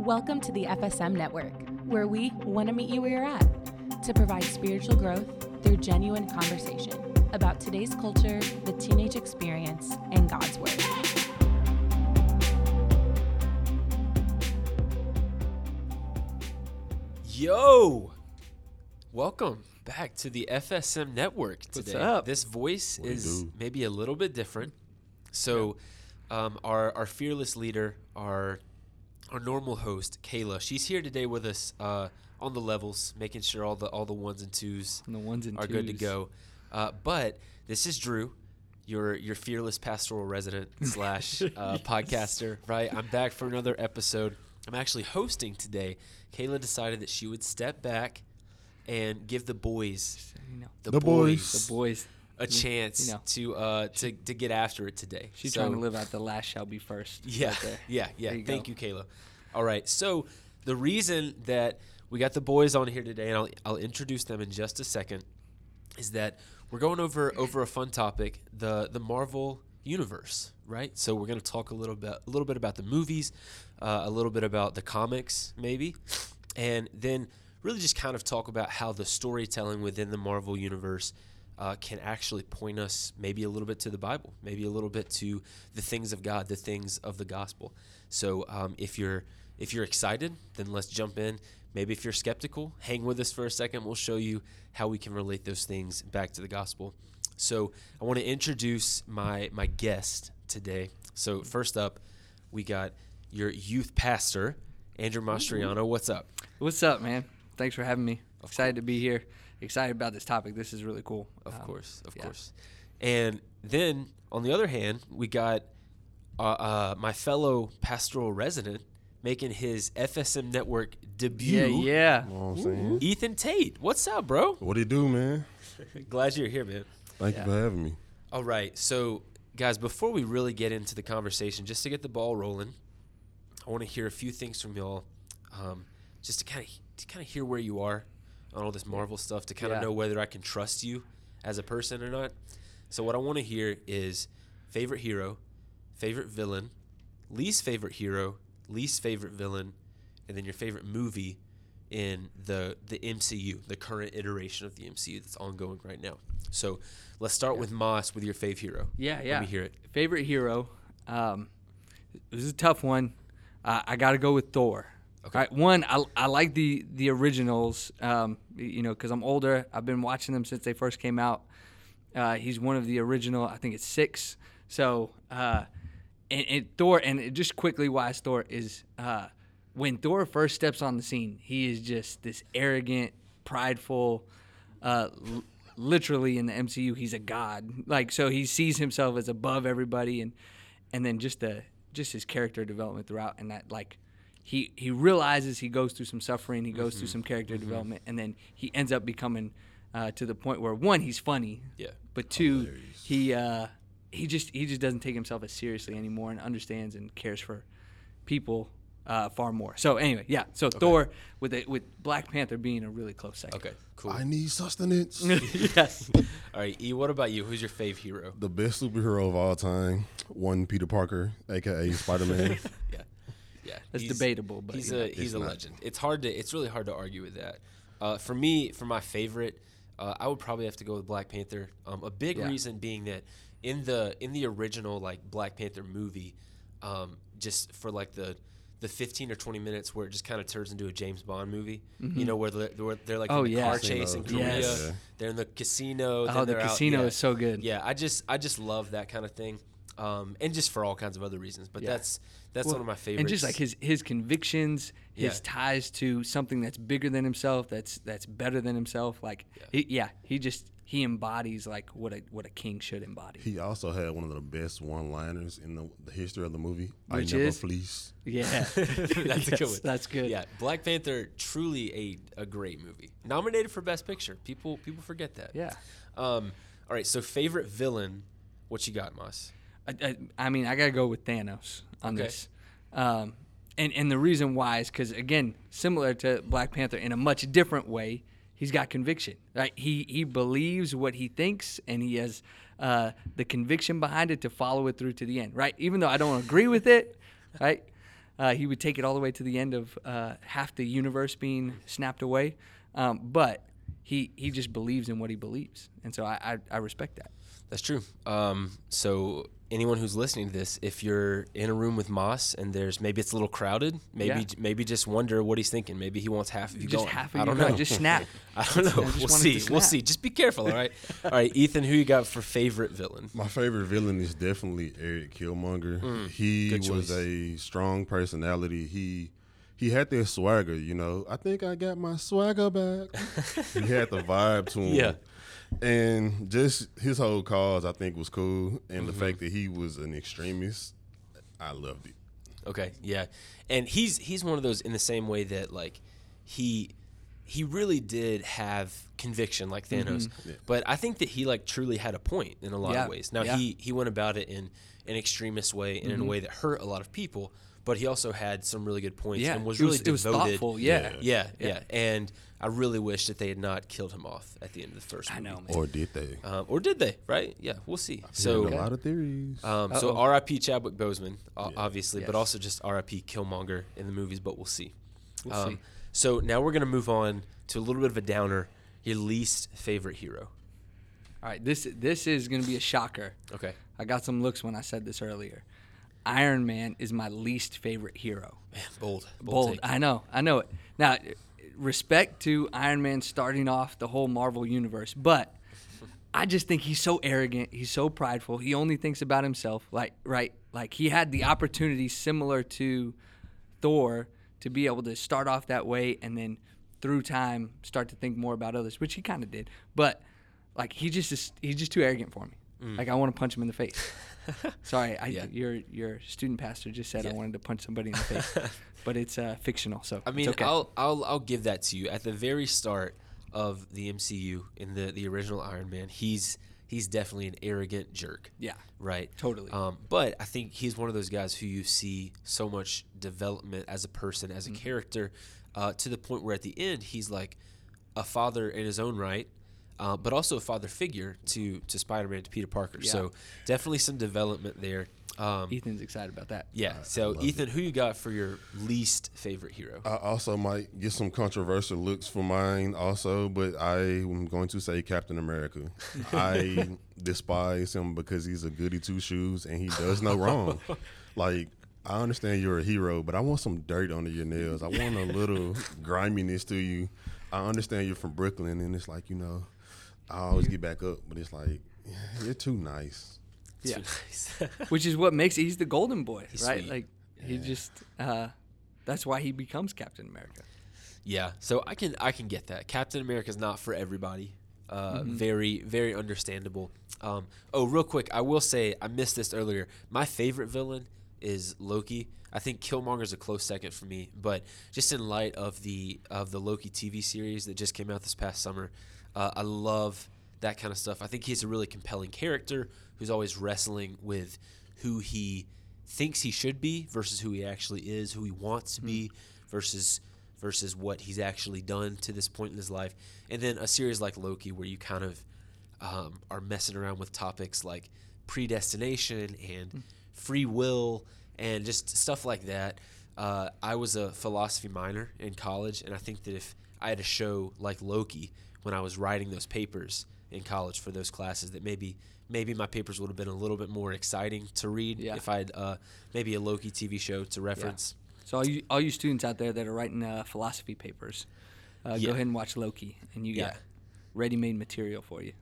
Welcome to the FSM Network, where we want to meet you where you're at to provide spiritual growth through genuine conversation about today's culture, the teenage experience, and God's Word. Yo, welcome back to the FSM Network What's today. up? This voice What it is do? maybe a little bit different. So, um, our our fearless leader, our our normal host, Kayla, she's here today with us uh, on the levels, making sure all the all the ones and twos And the ones and are good to go. Uh, but this is Drew, your your fearless pastoral resident slash uh, podcaster. Right, I'm back for another episode. I'm actually hosting today. Kayla decided that she would step back and give the boys, You know, the, The boys, boys. the boys. A chance know. to uh to, to get after it today. She's So- trying to live out the last shall be first. yeah, right yeah, yeah. You Thank go. you, Kayla. All right. So the reason that we got the boys on here today, and I'll, I'll introduce them in just a second, is that we're going over over a fun topic the the Marvel universe, right? So we're going to talk a little bit a little bit about the movies, uh, a little bit about the comics, maybe, and then really just kind of talk about how the storytelling within the Marvel universe uh, can actually point us maybe a little bit to the Bible, maybe a little bit to the things of God, the things of the gospel. So um, if you're if you're excited, then let's jump in. Maybe if you're skeptical, hang with us for a second. We'll show you how we can relate those things back to the gospel. So I want to introduce my my guest today. So first up, we got your youth pastor, Andrew Mastriano. What's up? What's up, man? Thanks for having me. Excited to be here. Excited about this topic. This is really cool. Of Um, course, of yeah. course. And then on the other hand, we got uh, uh, my fellow pastoral resident making his FSM network debut. Yeah, yeah. You know what I'm saying? Ethan Tate, what's up, bro? What do you do, man? Glad you're here, man. Thank Yeah. you for having me. All right, so guys, before we really get into the conversation, just to get the ball rolling, I want to hear a few things from y'all, um, just to kind of to kind of hear where you are on all this Marvel stuff, to kind of Yeah. know whether I can trust you as a person or not. So what I want to hear is favorite hero, favorite villain, least favorite hero, least favorite villain, and then your favorite movie in the the MCU, the current iteration of the MCU that's ongoing right now. So let's start with Moss with your fave hero. Yeah, yeah. Let me hear it. Favorite hero. Um, this is a tough one. Uh, I got to go with Thor. Okay. Right, one, I, I like the the originals. Um, you know, because I'm older. I've been watching them since they first came out. Uh, he's one of the original. I think it's six. So, uh, and, and Thor, and just quickly, why Thor is uh, when Thor first steps on the scene, he is just this arrogant, prideful. Uh, l- literally in the MCU, he's a god. Like so, he sees himself as above everybody, and and then just the just his character development throughout, and that like he he realizes he goes through some suffering, he goes through some character development, and then he ends up becoming uh, to the point where one he's funny, Yeah. but two he uh, he just he just doesn't take himself as seriously anymore and understands and cares for people uh, far more. So anyway, yeah. So Thor with it with Black Panther being a really close second. Okay, cool. I need sustenance. yes. All right, E, what about you? Who's your fave hero? the best superhero of all time, one Peter Parker, aka Spider Man. Yeah, yeah. That's he's- debatable, but, he's you know. a he's It's a not. legend. It's hard to it's really hard to argue with that. Uh, for me, for my favorite, uh, I would probably have to go with Black Panther. Um, a big Yeah. reason being that in the in the original like Black Panther movie, um, just for like the the 15 or 20 minutes where it just kind of turns into a James Bond movie. You know where they're, where they're like Mm-hmm. Oh, in the yeah. car chase in Casino. Korea. Yes. They're in the casino. Oh, the they're out- casino yeah. is so good. Yeah, I just I just love that kind of thing, um, and just for all kinds of other reasons. But Yeah. that's that's Well, one of my favorites. And just like his his convictions, his Yeah. ties to something that's bigger than himself, that's that's better than himself. Like yeah, he, yeah, he just he embodies like what a what a king should embody. he also had one of the best one liners in the, the history of the movie. Which I never is? fleece. Yeah, that's a good one. That's good. Yeah, Black Panther truly a a great movie. Nominated for Best Picture. People people forget that. yeah. Um. All right. So favorite villain. What you got, Moss? I, I, I mean, I gotta go with Thanos on Okay. this, um, and and the reason why is because again, similar to Black Panther in a much different way, he's got conviction. Right? He he believes what he thinks, and he has uh, the conviction behind it to follow it through to the end. Right? Even though I don't agree with it, right? Uh, he would take it all the way to the end of uh, half the universe being snapped away, um, but he he just believes in what he believes, and so I I, I respect that. That's true. Um, so anyone who's listening to this, if you're in a room with Moss and there's maybe it's a little crowded, maybe Yeah. maybe just wonder what he's thinking. Maybe he wants half of you Just going. half of I don't know. know, just snap. I don't know. I We'll see. We'll see. Just be careful. All right. all right, Ethan. Who you got for favorite villain? My favorite villain is definitely Eric Killmonger. he was a strong personality. He he had that swagger, you know. I think I got my swagger back. he had the vibe to him. Yeah. And just his whole cause I think was cool. And the mm-hmm. fact that he was an extremist, I loved it. Okay, yeah, and he's he's one of those in the same way that like he he really did have conviction like Thanos, mm-hmm. but I think that he like truly had a point in a lot Yeah, of ways. Now yeah. he he went about it in an extremist way and in a mm-hmm. way that hurt a lot of people, but he also had some really good points Yeah, and was it really was, it was devoted. thoughtful. Yeah, Yeah, yeah, and I really wish that they had not killed him off at the end of the first I movie. know, man. Or did they? Um, or did they? Right? Yeah, we'll see. So So a lot of theories. um, so R.I.P. Chadwick Boseman, o- obviously, but also just R.I.P. Killmonger in the movies. But we'll see. We'll um, see. So now we're gonna move on to a little bit of a downer. Your least favorite hero. All right, this this is gonna be a shocker. Okay. I got some looks when I said this earlier. Iron Man is my least favorite hero. Man, bold. Bold. Bold. I know. I know it. Now, respect to Iron Man starting off the whole Marvel universe, but I just think he's so arrogant. He's so prideful. He only thinks about himself. Like right, like he had the opportunity similar to Thor to be able to start off that way and then through time start to think more about others, which he kind of did. But like he just is, he's just too arrogant for me. Like I want to punch him in the face. Sorry, I, Mm. Yeah. your your student pastor just said I wanted to punch somebody in the face, but it's uh, fictional, so I mean, okay. I'll I'll I'll give that to you. At the very start of the MCU in the the original Iron Man, he's he's definitely an arrogant jerk. yeah, Right. Totally. Um, but I think he's one of those guys who you see so much development as a person, as a Mm-hmm. character, uh, to the point where at the end he's like a father in his own right, uh, but also a father figure to to Spider-Man, to Peter Parker. Yeah. So definitely some development there. Um, Ethan's excited about that. yeah. So Ethan, who you got for your least favorite hero? I also might get some controversial looks for mine also, but I am going to say Captain America. I despise him because he's a goody two shoes and he does no wrong. Like I understand you're a hero, but I want some dirt under your nails. I want a little griminess to you. I understand you're from Brooklyn and it's like, you know, I always get back up, but it's like you're too nice. Yeah. Too nice. Which is what makes he's the golden boy, He's right? sweet. Like he just uh, that's why he becomes Captain America. Yeah, so I can I can get that. Captain America is not for everybody. Uh, Mm-hmm. Very very understandable. Um, oh, real quick, I will say I missed this earlier. My favorite villain is Loki. I think Killmonger is a close second for me, but just in light of the of the Loki TV series that just came out this past summer, uh, I love that kind of stuff. I think he's a really compelling character who's always wrestling with who he thinks he should be versus who he actually is, who he wants to be versus versus what he's actually done to this point in his life. And then a series like Loki where you kind of um, are messing around with topics like predestination and free will and just stuff like that. Uh, I was a philosophy minor in college, and I think that if I had a show like Loki when I was writing those papers in college for those classes, that maybe maybe my papers would have been a little bit more exciting to read Yeah. if I had uh, maybe a Loki TV show to reference. So all you all you students out there that are writing uh, philosophy papers, uh, Yeah. go ahead and watch Loki, and you got Yeah. ready-made material for you.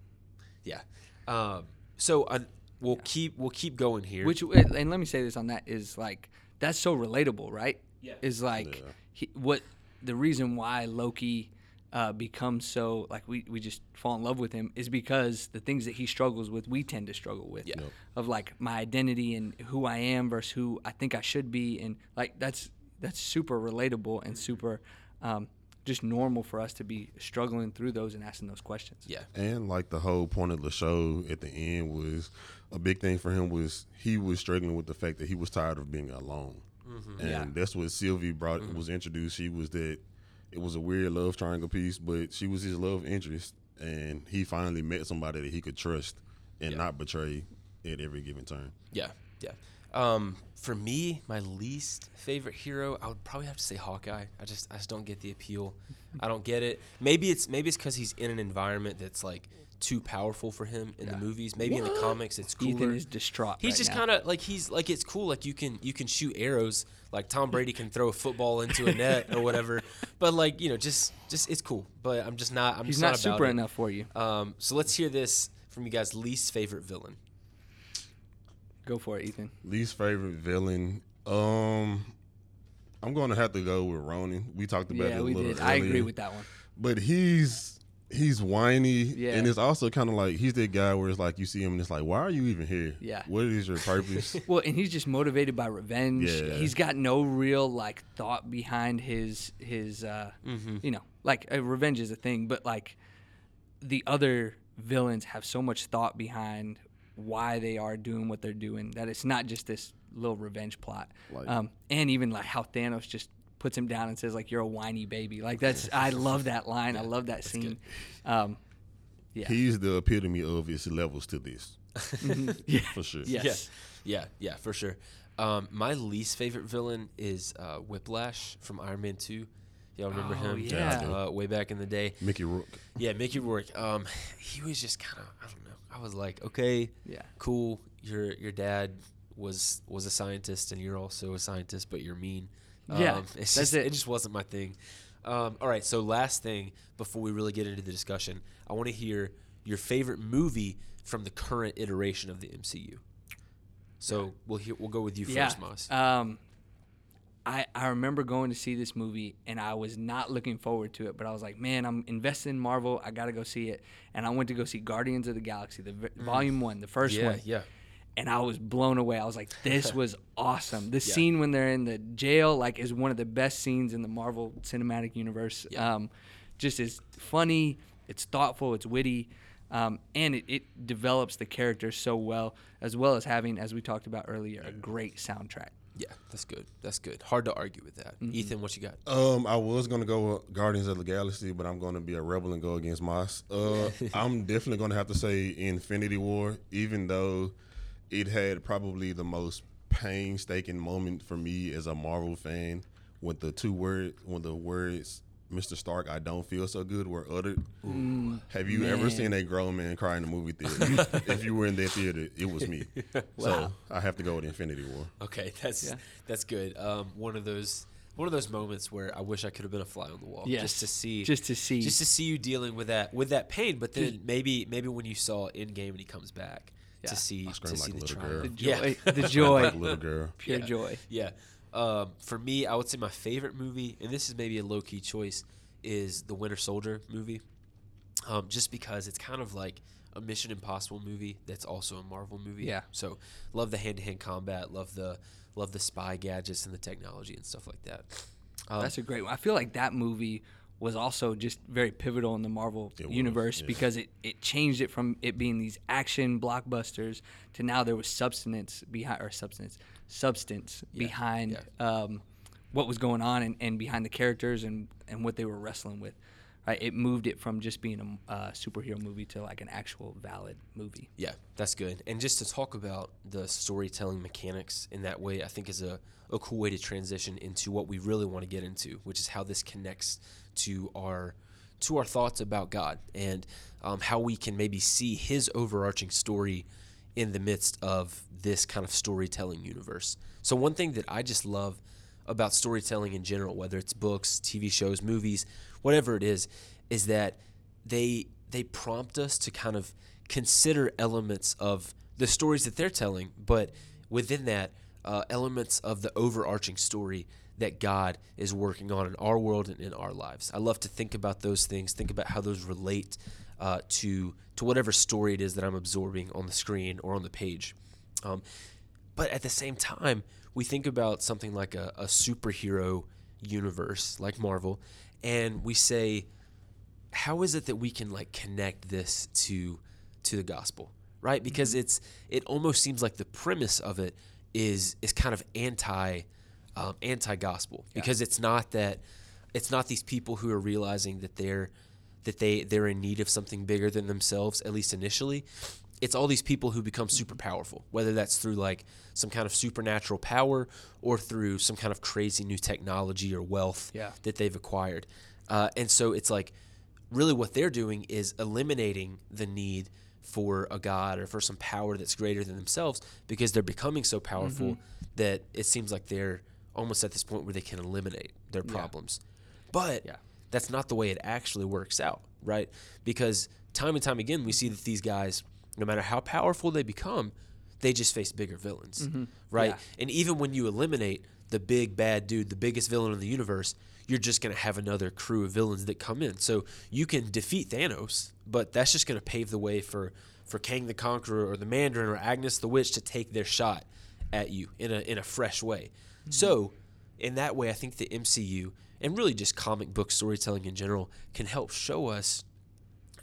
Yeah. Um, so uh, we'll keep we'll keep going here. Which and let me say this on that is like that's so relatable, right? Yeah. Is like Yeah. he, what the reason why Loki uh, becomes so like we, we just fall in love with him is because the things that he struggles with we tend to struggle with Yeah. Yep. of like my identity and who I am versus who I think I should be and like that's that's super relatable and super um, just normal for us to be struggling through those and asking those questions. yeah. And like the whole point of the show at the end was a big thing for him was he was struggling with the fact that he was tired of being alone. And Yeah. that's what Sylvie brought was introduced. She was that it was a weird love triangle piece, but she was his love interest and he finally met somebody that he could trust and not betray at every given turn. Yeah, yeah. Um, for me, my least favorite hero, I would probably have to say Hawkeye. I just I just don't get the appeal. I don't get it. Maybe it's maybe it's because he's in an environment that's like too powerful for him in the movies. Maybe in the comics it's cooler. Ethan is distraught. He's right just kind of like he's like it's cool. Like you can you can shoot arrows. Like Tom Brady can throw a football into a net or whatever. But like you know, just just it's cool. But I'm just not. I'm He's just not not, about super it. enough for you. Um, so let's hear this from you guys' least favorite villain. Go for it, Ethan. Least favorite villain. Um, I'm going to have to go with Ronan. We talked about it Yeah, a we little did. I agree earlier. with that one. but he's he's whiny Yeah. and it's also kind of like he's that guy where it's like you see him and it's like why are you even here Yeah. what is your purpose Well, and he's just motivated by revenge. Yeah. He's got no real like thought behind his his uh Mm-hmm. you know, like uh, revenge is a thing, but like the other villains have so much thought behind why they are doing what they're doing that it's not just this little revenge plot. Like- um and even like how Thanos just puts him down and says like you're a whiny baby. Like that's I love that line. I love that scene. Um yeah. he's the epitome of its levels to this yeah. for sure Yes. Yeah, yeah, for sure. Um, my least favorite villain is uh, Whiplash from Iron Man Two. Y'all remember Oh, him? yeah. Uh, way back in the day. Mickey Rourke Yeah, Mickey Rourke. Um, he was just kind of I don't know. I was like, okay, Yeah. cool. Your your dad was was a scientist, and you're also a scientist, but you're mean. Yeah, um, it's that's just, it. it. just wasn't my thing. Um, all right, so last thing before we really get into the discussion, I want to hear your favorite movie from the current iteration of the MCU. So we'll hear, we'll go with you first, Moss. Um, I I remember going to see this movie and I was not looking forward to it, but I was like, man, I'm invested in Marvel. I got to go see it. And I went to go see Guardians of the Galaxy, the v- Volume One, the first Mm. yeah, one. yeah. And I was blown away. I was like, this was awesome. The scene when they're in the jail, like, is one of the best scenes in the Marvel Cinematic Universe. Yeah. Um, just is funny. It's thoughtful. It's witty. Um, and it, it develops the characters so well, as well as having, as we talked about earlier, a great soundtrack. Yeah, that's good. That's good. Hard to argue with that. Mm-hmm. Ethan, what you got? Um, I was gonna go with Guardians of the Galaxy, but I'm gonna be a rebel and go against Moss. Uh, I'm definitely gonna have to say Infinity War, even though it had probably the most painstaking moment for me as a Marvel fan when the two words, when the words "Mr. Stark, I don't feel so good" were uttered. have you ever seen a grown man cry in a movie theater? if you were in that theater, it was me. So I have to go with Infinity War. Okay, that's Yeah. that's good. Um, one of those one of those moments where I wish I could have been a fly on the wall, Yes, just to see, just to see. just to see you dealing with that with that pain. But then maybe maybe when you saw Endgame and he comes back Yeah. to see to screamed see the little girl. The triumph. joy, the joy, Like little girl. pure Yeah. joy. Yeah. Um, for me, I would say my favorite movie, and this is maybe a low key choice, is the Winter Soldier movie. Um, just because it's kind of like a Mission Impossible movie that's also a Marvel movie. Yeah. So love the hand to hand combat, love the love the spy gadgets and the technology and stuff like that. Um, That's a great one. I feel like that movie was also just very pivotal in the Marvel It was, universe yeah. because it, it changed it from it being these action blockbusters to now there was substance behind or substance substance behind Um, what was going on and, and behind the characters and, and what they were wrestling with. Right? It moved it from just being a uh, superhero movie to like an actual valid movie. Yeah, that's good. And just to talk about the storytelling mechanics in that way, I think is a, a cool way to transition into what we really want to get into, which is how this connects to our to our thoughts about God and um, how we can maybe see His overarching story in the midst of this kind of storytelling universe. So one thing that I just love about storytelling in general, whether it's books, TV shows, movies, whatever it is, is that they they prompt us to kind of consider elements of the stories that they're telling, but within that, uh, elements of the overarching story that God is working on in our world and in our lives. I love to think about those things, think about how those relate uh, to to whatever story it is that I'm absorbing on the screen or on the page. Um, but at the same time, we think about something like a, a superhero universe like Marvel, and we say, how is it that we can like connect this to to the gospel, right? Because it's it almost seems like the premise of it is is kind of anti um, anti gospel because it's not that it's not these people who are realizing that they're that they they're in need of something bigger than themselves at least initially it's all these people who become super powerful, whether that's through like some kind of supernatural power or through some kind of crazy new technology or wealth Yeah. that they've acquired. Uh, and so it's like really what they're doing is eliminating the need for a god or for some power that's greater than themselves because they're becoming so powerful that it seems like they're almost at this point where they can eliminate their problems. But Yeah. that's not the way it actually works out, right? Because time and time again, we see that these guys, no matter how powerful they become, they just face bigger villains, mm-hmm. right? Yeah. And even when you eliminate the big bad dude, the biggest villain in the universe, you're just going to have another crew of villains that come in. So you can defeat Thanos, but that's just going to pave the way for for Kang the Conqueror or the Mandarin or Agnes the Witch to take their shot at you in a in a fresh way. So, mm-hmm. in that way, I think the MCU and really just comic book storytelling in general can help show us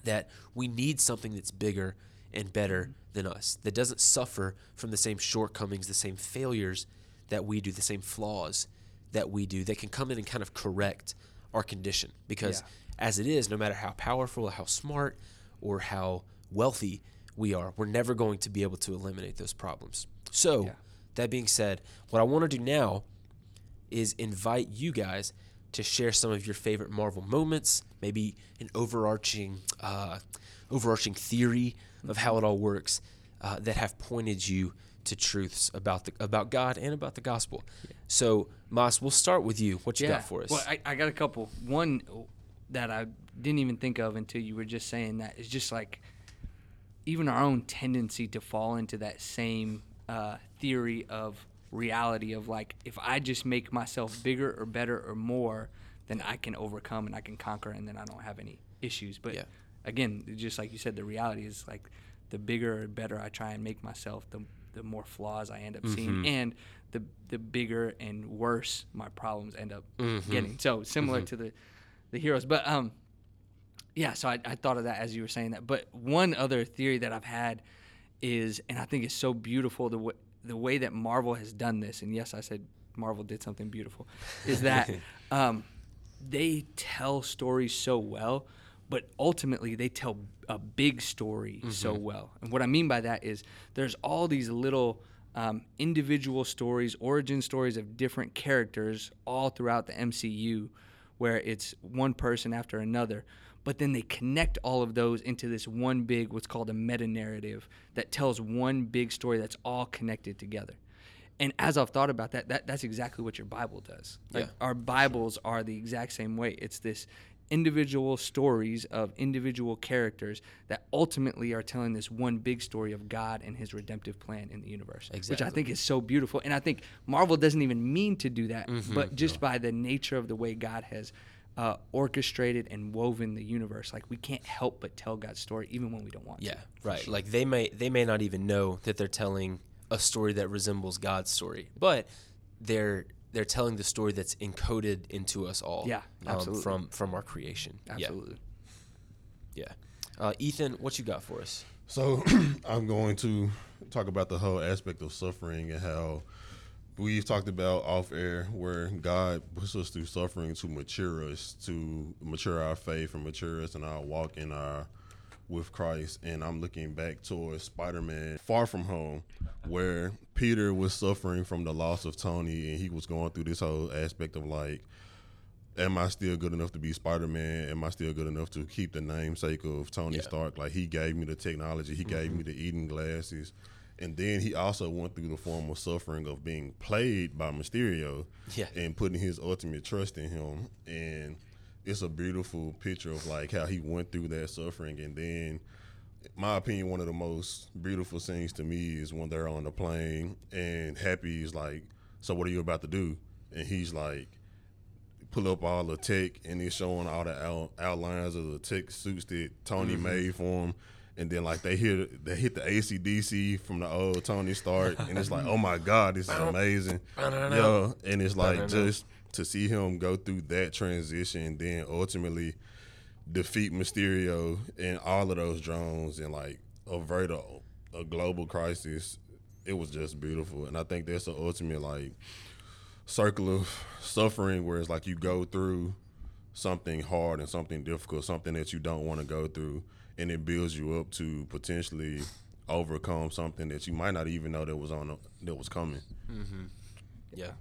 that we need something that's bigger and better mm-hmm. than us, that doesn't suffer from the same shortcomings, the same failures that we do, the same flaws that we do, that can come in and kind of correct our condition. Because Yeah. as it is, no matter how powerful or how smart or how wealthy we are, we're never going to be able to eliminate those problems. So, Yeah. That being said, what I want to do now is invite you guys to share some of your favorite Marvel moments, maybe an overarching, uh, overarching theory of how it all works uh, that have pointed you to truths about the about God and about the gospel. So, Moss, we'll start with you. What you got for us? Well, I, I got a couple. One that I didn't even think of until you were just saying that is just like even our own tendency to fall into that same uh, theory of reality of like if I just make myself bigger or better or more, then I can overcome and I can conquer and then I don't have any issues. But Yeah. again, just like you said, the reality is like the bigger or better I try and make myself, the the more flaws I end up seeing, and the the bigger and worse my problems end up getting. So similar to the the heroes, but um, yeah. So I, I thought of that as you were saying that. But one other theory that I've had is, and I think it's so beautiful the w- the way that Marvel has done this. And yes, I said Marvel did something beautiful. Is that um, they tell stories so well, but ultimately they tell a big story so well. And what I mean by that is there's all these little um, individual stories, origin stories of different characters all throughout the MCU, where it's one person after another. But then they connect all of those into this one big, what's called a meta narrative that tells one big story that's all connected together. And as I've thought about that, that that's exactly what your Bible does. Like Yeah. our Bibles are the exact same way. It's this individual stories of individual characters that ultimately are telling this one big story of God and his redemptive plan in the universe. Which I think is so beautiful. And I think Marvel doesn't even mean to do that, Mm-hmm. but just by the nature of the way God has uh, orchestrated and woven the universe, like we can't help but tell God's story even when we don't want yeah, to. Yeah, right. Like they may they may not even know that they're telling a story that resembles God's story, but they're they're telling the story that's encoded into us all. Yeah, absolutely. from from our creation. Yeah, Absolutely. Yeah. Uh, Ethan, what you got for us? So I'm going to talk about the whole aspect of suffering and how we've talked about off air where God puts us through suffering to mature us, to mature our faith and mature us in our walk in our with Christ. And I'm looking back towards Spider Man Far From Home, where Peter was suffering from the loss of Tony and he was going through this whole aspect of like am I still good enough to be Spider Man? Am I still good enough to keep the namesake of Tony Yeah. Stark? Like he gave me the technology, he gave me mm-hmm. the EDITH glasses, and then he also went through the form of suffering of being played by Mysterio, Yeah. and putting his ultimate trust in him. And it's a beautiful picture of like how he went through that suffering, and then. My opinion, one of the most beautiful scenes to me is when they're on the plane and Happy is like, "So what are you about to do?" And he's like, pull up all the tech and it's showing all the out, outlines of the tech suits that Tony mm-hmm. made for him. And then like they hit they hit the ACDC from the old Tony Stark, and it's like, oh my god, this is amazing, yeah. And it's like just to see him go through that transition, and then ultimately defeat Mysterio and all of those drones, and like avert a, a global crisis. It was just beautiful, and I think that's the ultimate like circle of suffering where it's like you go through something hard and something difficult, something that you don't want to go through, and it builds you up to potentially overcome something that you might not even know that was on the, that was coming. Yeah,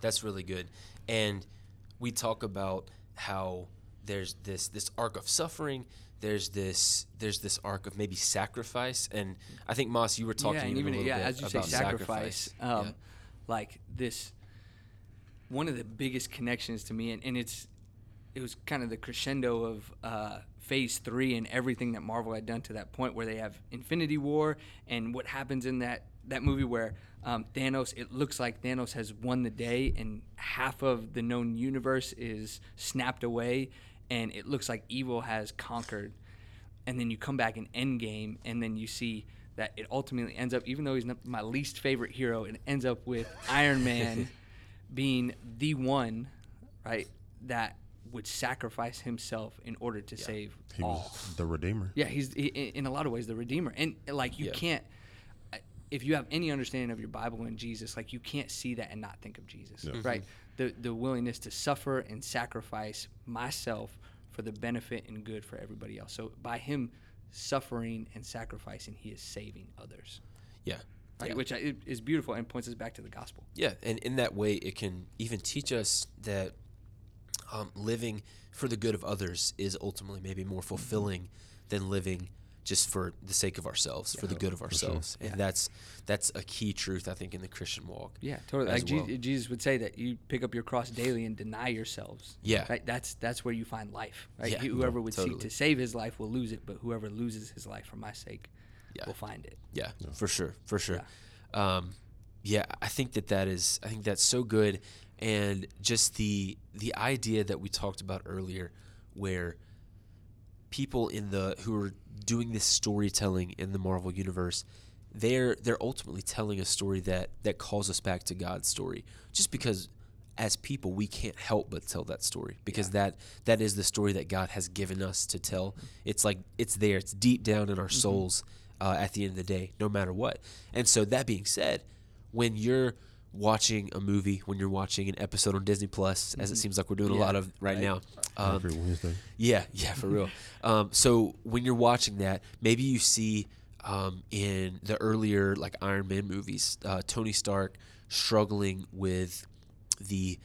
that's really good. And we talk about how there's this this arc of suffering. There's this there's this arc of maybe sacrifice, and I think Moss, you were talking yeah, even, even a little yeah, bit as you say, about sacrifice. Um, Yeah. Like this, one of the biggest connections to me, and, and it's it was kind of the crescendo of uh, Phase Three and everything that Marvel had done to that point, where they have Infinity War and what happens in that that movie where um, Thanos. It looks like Thanos has won the day, and half of the known universe is snapped away, and it looks like evil has conquered and then you come back in Endgame, and then you see that it ultimately ends up, even though he's not my least favorite hero, it ends up with Iron Man being the one, right, that would sacrifice himself in order to save He all. was the redeemer. Yeah, he's i- i- in a lot of ways the redeemer, and like you Yeah. can't. If you have any understanding of your Bible and Jesus, like you can't see that and not think of Jesus, Yeah. right? Mm-hmm. The the willingness to suffer and sacrifice myself for the benefit and good for everybody else. So by him suffering and sacrificing, he is saving others, Yeah. right? yeah. which is beautiful and points us back to the gospel. Yeah, and in that way, it can even teach us that um, living for the good of others is ultimately maybe more fulfilling than living just for the sake of ourselves, for the good of ourselves, and Yeah. that's that's a key truth I think in the Christian walk. Yeah, totally. Like well. Jesus would say that you pick up your cross daily and deny yourselves. Yeah. right. That's that's where you find life. Right. Yeah, whoever would totally. seek to save his life will lose it, but whoever loses his life for my sake Yeah. will find it. Yeah, for sure, for sure. Yeah. Um, yeah, I think that that is. I think that's so good, and just the the idea that we talked about earlier, where people in the who are doing this storytelling in the Marvel universe, they're they're ultimately telling a story that that calls us back to God's story. Just because as people we can't help but tell that story because that that is the story that God has given us to tell. It's like it's there. It's deep down in our souls uh, at the end of the day, no matter what. And so that being said, when you're watching a movie, when you're watching an episode on Disney Plus, as it seems like we're doing a lot of right, right. now, um, Every Wednesday. yeah, yeah, for real. Um, so when you're watching that, maybe you see um, in the earlier like Iron Man movies, uh, Tony Stark struggling with the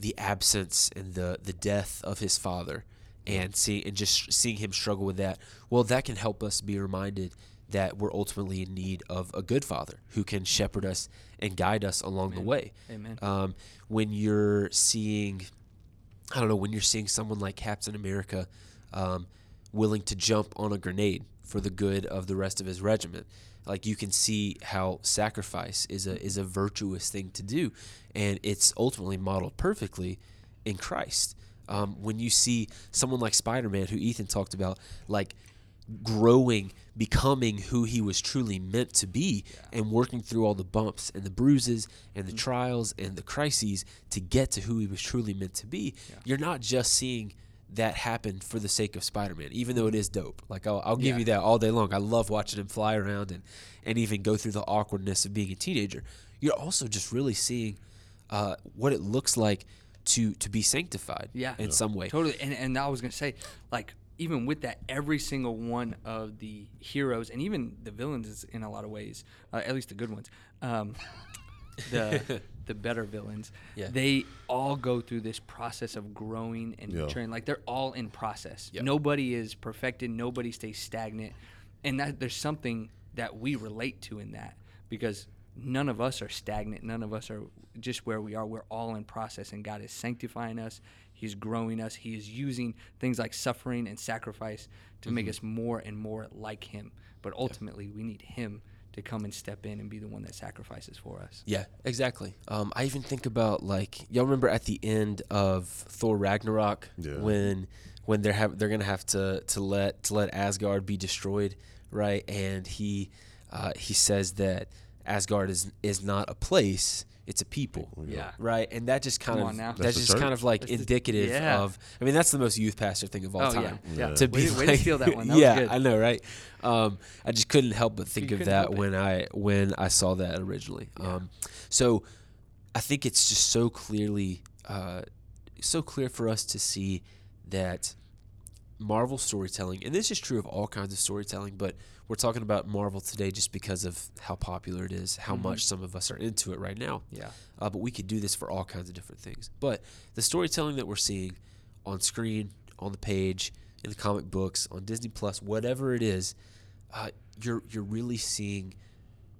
the absence and the the death of his father, and seeing and just seeing him struggle with that. Well, that can help us be reminded that we're ultimately in need of a good father who can shepherd us and guide us along the way. Amen. Um, when you're seeing I don't know when you're seeing someone like Captain America um, willing to jump on a grenade for the good of the rest of his regiment. Like you can see how sacrifice is a is a virtuous thing to do, and it's ultimately modeled perfectly in Christ. Um, when you see someone like Spider-Man, who Ethan talked about, like growing, becoming who he was truly meant to be, and working through all the bumps and the bruises and the trials and the crises to get to who he was truly meant to be, you're not just seeing that happen for the sake of Spider-Man, even though it is dope. Like I'll, I'll give Yeah. you that all day long. I love watching him fly around and and even go through the awkwardness of being a teenager. You're also just really seeing uh, what it looks like to to be sanctified Yeah. in some way. Totally. And and I was gonna say, like, even with that, every single one of the heroes and even the villains is in a lot of ways, uh, at least the good ones, um, the the better villains, Yeah. they all go through this process of growing and Yeah. maturing. Like they're all in process. Yep. Nobody is perfected. Nobody stays stagnant. And that there's something that we relate to in that because none of us are stagnant. None of us are just where we are. We're all in process, and God is sanctifying us. He's growing us. He is using things like suffering and sacrifice to make us more and more like Him. But ultimately, we need Him to come and step in and be the one that sacrifices for us. Yeah, exactly. Um, I even think about like y'all remember at the end of Thor Ragnarok Yeah. when when they're have they're gonna have to to let to let Asgard be destroyed, right? And he uh, he says that Asgard is is not a place, it's a people. Yeah. Right, and that just kind Come of on now. that's, That's the just kind of like That's the- indicative yeah. of. I mean, that's the most youth pastor thing of all Oh, yeah. time. Yeah. To Way be to- way to like- steal that one. That was yeah, good. I know, right? Um, I just couldn't help but think You of couldn't that help it. when I when I saw that originally. Um, so I think it's just so clearly uh, so clear for us to see that Marvel storytelling, and this is true of all kinds of storytelling, but we're talking about Marvel today just because of how popular it is, how much some of us are into it right now. Yeah. Uh, but we could do this for all kinds of different things. But the storytelling that we're seeing on screen, on the page, in the comic books, on Disney Plus, whatever it is, uh, you're you're really seeing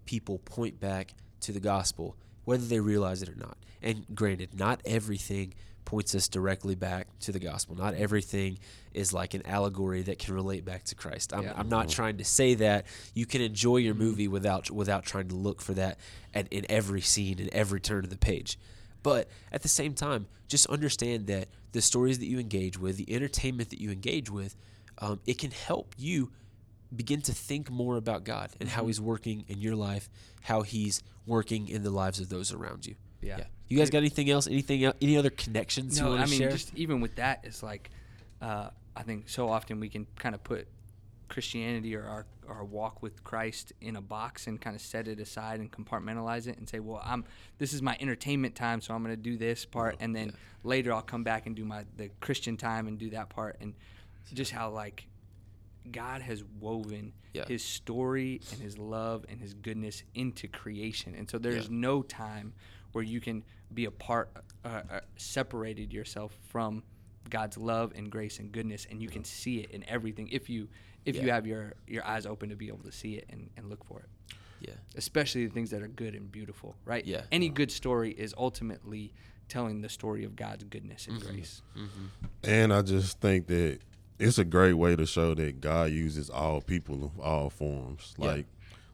people point back to the gospel, whether they realize it or not. And granted, not everything points us directly back to the gospel. Not everything is like an allegory that can relate back to Christ. I'm, Yeah. I'm not trying to say that you can enjoy your movie without without trying to look for that at, in every scene and every turn of the page. But at the same time, just understand that the stories that you engage with, the entertainment that you engage with, um, it can help you begin to think more about God and Mm-hmm. how He's working in your life, how He's working in the lives of those around you. Yeah. You guys got anything else? Anything? el- Any other connections you No, I mean, share? just even with that, it's like uh, I think so often we can kind of put Christianity or our our walk with Christ in a box and kind of set it aside and compartmentalize it and say, well, I'm this is my entertainment time, so I'm going to do this part, and then later I'll come back and do my the Christian time and do that part, and just how like God has woven Yeah. His story and His love and His goodness into creation, and so there's Yeah. no time where you can be a part, uh, uh, separated yourself from God's love and grace and goodness, and you can see it in everything if you if you have your your eyes open to be able to see it and, and look for it. yeah. Especially the things that are good and beautiful, right? Yeah. Any good story is ultimately telling the story of God's goodness and Mm-hmm. grace. And I just think that it's a great way to show that God uses all people of all forms. Yeah. Like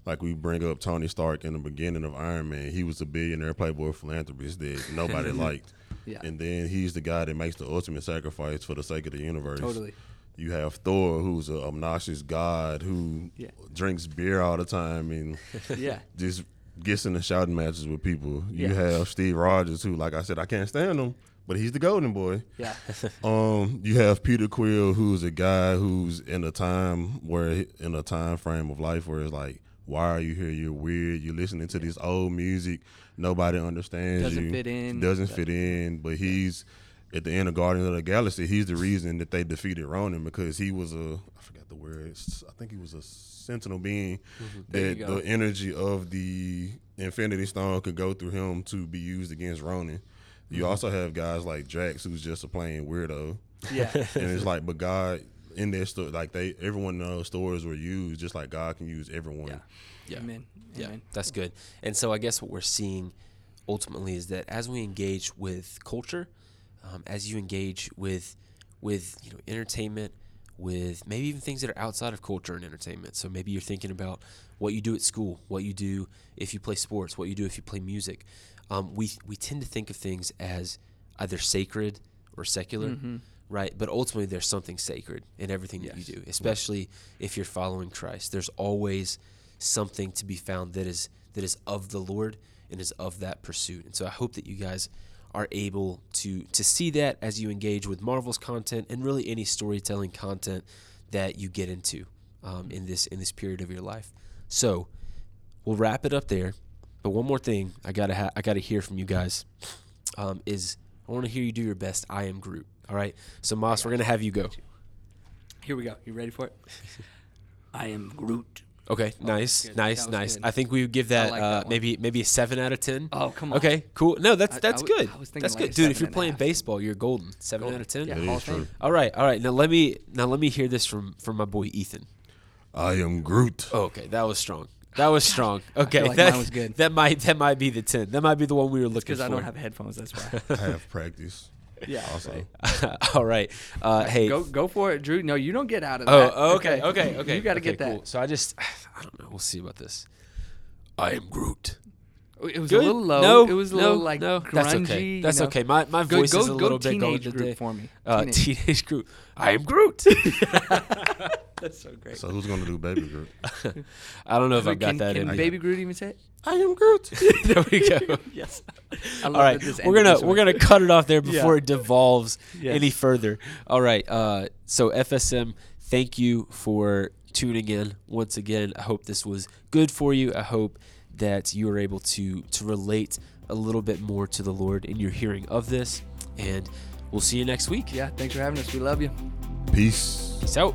like we bring up Tony Stark in the beginning of Iron Man. He was a billionaire playboy philanthropist that nobody liked. Yeah. And then he's the guy that makes the ultimate sacrifice for the sake of the universe. Totally. You have Thor, who's an obnoxious god who Yeah. drinks beer all the time and Yeah. just gets in the shouting matches with people. You Yeah. have Steve Rogers, who, like I said, I can't stand him, but he's the golden boy. Yeah. Um, you have Peter Quill, who's a guy who's in a time where, in a time frame of life where it's like, why are you here? You're weird. You're listening to this old music. Nobody understands Doesn't you. fit in. Doesn't fit in. But he's at the end of Guardians of the Galaxy. He's the reason that they defeated Ronan because he was a I forgot the words. I think he was a sentinel being that the energy of the Infinity Stone could go through him to be used against Ronan. You Mm-hmm. also have guys like Drax, who's just a plain weirdo Yeah. and it's like, but God in their story, like they, everyone knows stories were used, just like God can use everyone. Yeah. Yeah. Amen. Yeah, Amen. that's good. And so I guess what we're seeing ultimately is that as we engage with culture, um, as you engage with with you know entertainment, with maybe even things that are outside of culture and entertainment. So maybe you're thinking about what you do at school, what you do if you play sports, what you do if you play music. Um, we we tend to think of things as either sacred or secular. Right, but ultimately there's something sacred in everything that you do, especially if you're following Christ. There's always something to be found that is that is of the Lord and is of that pursuit. And so I hope that you guys are able to to see that as you engage with Marvel's content and really any storytelling content that you get into um, in this in this period of your life. So we'll wrap it up there. But one more thing I gotta ha- I gotta hear from you guys um, is I want to hear you do your best. I am Groot. All right. So Moss, we're gonna have you go. Here we go. You ready for it? I am Groot. Okay, nice, good. nice, nice. good. I think we would give that, like uh, that one. maybe maybe a seven out of ten. Oh, come on. Okay, cool. No, that's I- I that's w- good. I was That's like good, dude. If you're playing baseball, you're golden. Seven Golden. out of ten. Yeah, That Hall is of Fame. true. All right, all right. Now let me now let me hear this from from my boy Ethan. I am Groot. Oh, okay, that was strong. That was strong. Okay, like that, mine was good. That might that might be the ten. That might be the one we were looking for. Because. I don't have headphones. That's why. I have practice. Yeah. Also, all right. Uh, hey. Go go for it, Drew. No, you don't get out of that. Oh, okay, okay, okay. You got to okay, get that. cool. So I just I don't know. We'll see about this. I am Groot. It was Good. a little low. No, it was a no, little like no. grungy. That's okay. you That's know. okay. My my voice go, is a go little bit going teenage today. For me. Uh, Teenage. teenage Groot. I am Groot. That's so great. so who's gonna do Baby Groot? I don't know if I Wait, got can, that can in. Baby Groot even say it? I am Groot. there we go. Yes. All right, we're gonna we're gonna cut it off there before Yeah. it devolves Yes. any further. All right. Uh, so FSM, thank you for tuning in once again. I hope this was good for you. I hope that you were able to to relate a little bit more to the Lord in your hearing of this, and we'll see you next week. Yeah. Thanks for having us. We love you. Peace. Peace out.